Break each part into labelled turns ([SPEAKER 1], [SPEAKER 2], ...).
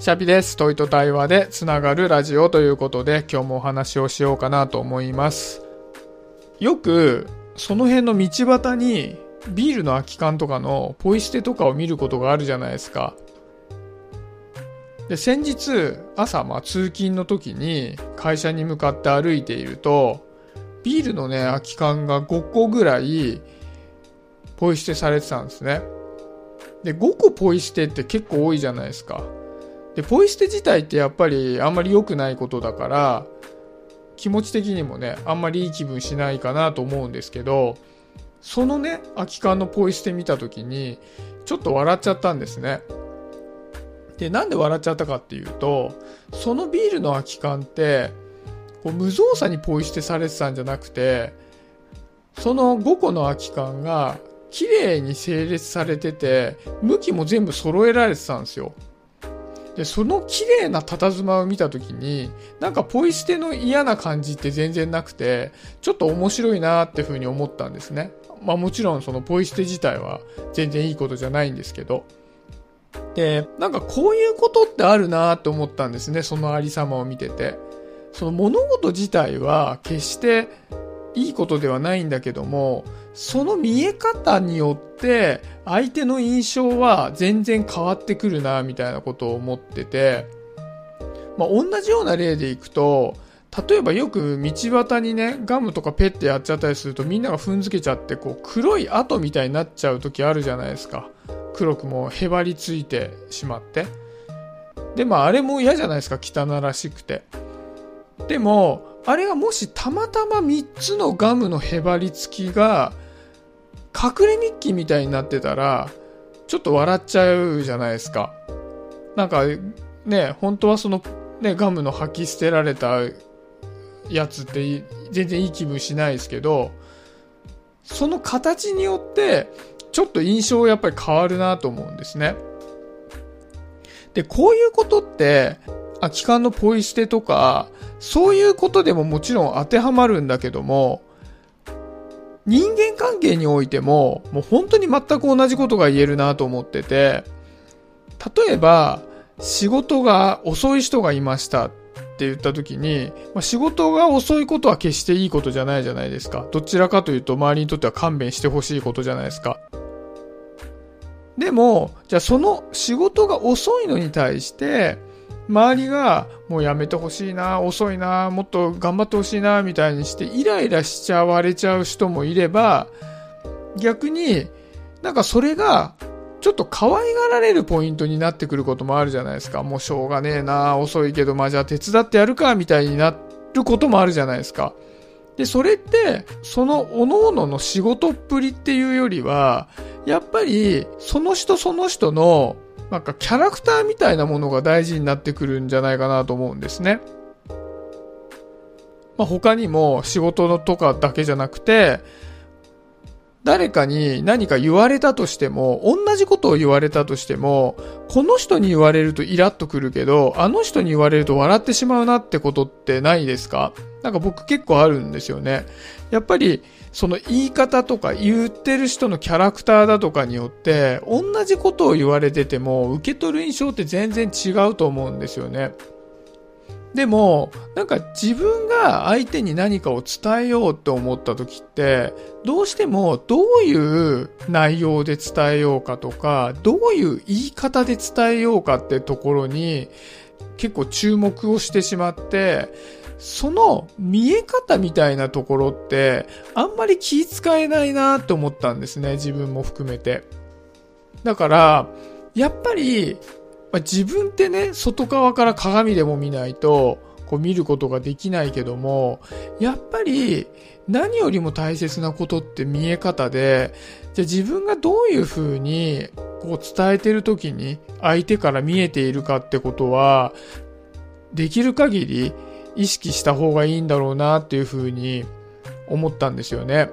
[SPEAKER 1] シャビです。問いと対話でつながるラジオということで今日もお話をしようかなと思います。よくその辺の道端にビールの空き缶とかのポイ捨てとかを見ることがあるじゃないですか。で、先日朝まあ通勤の時に会社に向かって歩いているとビールのね空き缶が5個ぐらいポイ捨てされてたんですね。で、5個ポイ捨てって結構多いじゃないですか。で、ポイ捨て自体ってやっぱりあんまり良くないことだから、気持ち的にもね、あんまりいい気分しないかなと思うんですけど、そのね、空き缶のポイ捨て見た時に、ちょっと笑っちゃったんですね。で、なんで笑っちゃったかっていうと、そのビールの空き缶って、こう無造作にポイ捨てされてたんじゃなくて、その5個の空き缶が綺麗に整列されてて、向きも全部揃えられてたんですよ。で、その綺麗な佇まを見た時に、なんかポイ捨ての嫌な感じって全然なくて、ちょっと面白いなっていうふうに思ったんですね。まあもちろんそのポイ捨て自体は全然いいことじゃないんですけど。で、なんかこういうことってあるなって思ったんですね、そのありさまを見てて。その物事自体は決していいことではないんだけども、その見え方によって相手の印象は全然変わってくるなみたいなことを思ってて、まあ、同じような例でいくと例えばよく道端にねガムとかペッてやっちゃったりするとみんなが踏んづけちゃってこう黒い跡みたいになっちゃう時あるじゃないですか。黒くもへばりついてしまって。でまああれも嫌じゃないですか汚らしくて。でもあれがもしたまたま3つのガムのへばりつきが隠れミッキーみたいになってたら、ちょっと笑っちゃうじゃないですか。なんか、ね、本当はその、ね、ガムの吐き捨てられたやつって全然いい気分しないですけど、その形によって、ちょっと印象やっぱり変わるなと思うんですね。で、こういうことって、空き缶のポイ捨てとか、そういうことでももちろん当てはまるんだけども、人間関係においても、もう本当に全く同じことが言えるなと思ってて、例えば、仕事が遅い人がいましたって言った時に、まあ、仕事が遅いことは決していいことじゃないじゃないですか。どちらかというと周りにとっては勘弁してほしいことじゃないですか。でも、じゃあその仕事が遅いのに対して、周りがもうやめてほしいな、遅いな、もっと頑張ってほしいな、みたいにしてイライラしちゃわれちゃう人もいれば、逆になんかそれがちょっと可愛がられるポイントになってくることもあるじゃないですか。もうしょうがねえな、遅いけど、まあじゃあ手伝ってやるか、みたいになることもあるじゃないですか。で、それって、その各々の仕事っぷりっていうよりは、やっぱり、その人その人のなんかキャラクターみたいなものが大事になってくるんじゃないかなと思うんですね。まあ、他にも仕事のとかだけじゃなくて、誰かに何か言われたとしても、同じことを言われたとしても、この人に言われるとイラッとくるけど、あの人に言われると笑ってしまうなってことってないですか？なんか僕結構あるんですよね。やっぱり、その言い方とか言ってる人のキャラクターだとかによって、同じことを言われてても、受け取る印象って全然違うと思うんですよね。でも、なんか自分が相手に何かを伝えようと思った時って、どうしてもどういう内容で伝えようかとか、どういう言い方で伝えようかってところに結構注目をしてしまって、その見え方みたいなところって、あんまり気遣えないなって思ったんですね、自分も含めて。だから、やっぱり、まあ、自分ってね、外側から鏡でも見ないと、こう見ることができないけども、やっぱり何よりも大切なことって見え方で、じゃあ自分がどういう風にこう伝えてる時に相手から見えているかってことは、できる限り意識した方がいいんだろうなっていうふうに思ったんですよね。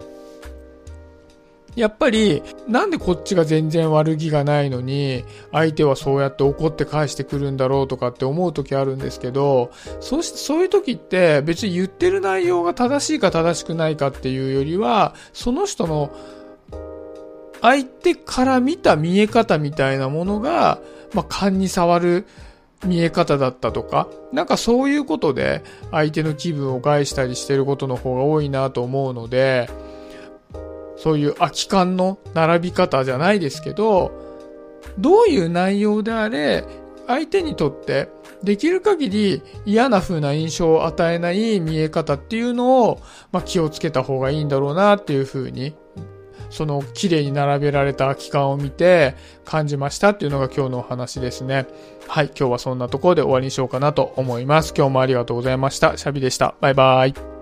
[SPEAKER 1] やっぱり、なんでこっちが全然悪気がないのに、相手はそうやって怒って返してくるんだろうとかって思う時あるんですけど、そうし、そういう時って別に言ってる内容が正しいか正しくないかっていうよりは、その人の相手から見た見え方みたいなものが、まあ、勘に触る見え方だったとか、なんかそういうことで相手の気分を害したりしてることの方が多いなと思うので、そういう空き缶の並び方じゃないですけど、どういう内容であれ、相手にとってできる限り嫌な風な印象を与えない見え方っていうのを、まあ、気をつけた方がいいんだろうなっていう風に、その綺麗に並べられた空き缶を見て感じましたっていうのが今日のお話ですね。はい、今日はそんなところで終わりにしようかなと思います。今日もありがとうございました。シャビでした。バイバイ。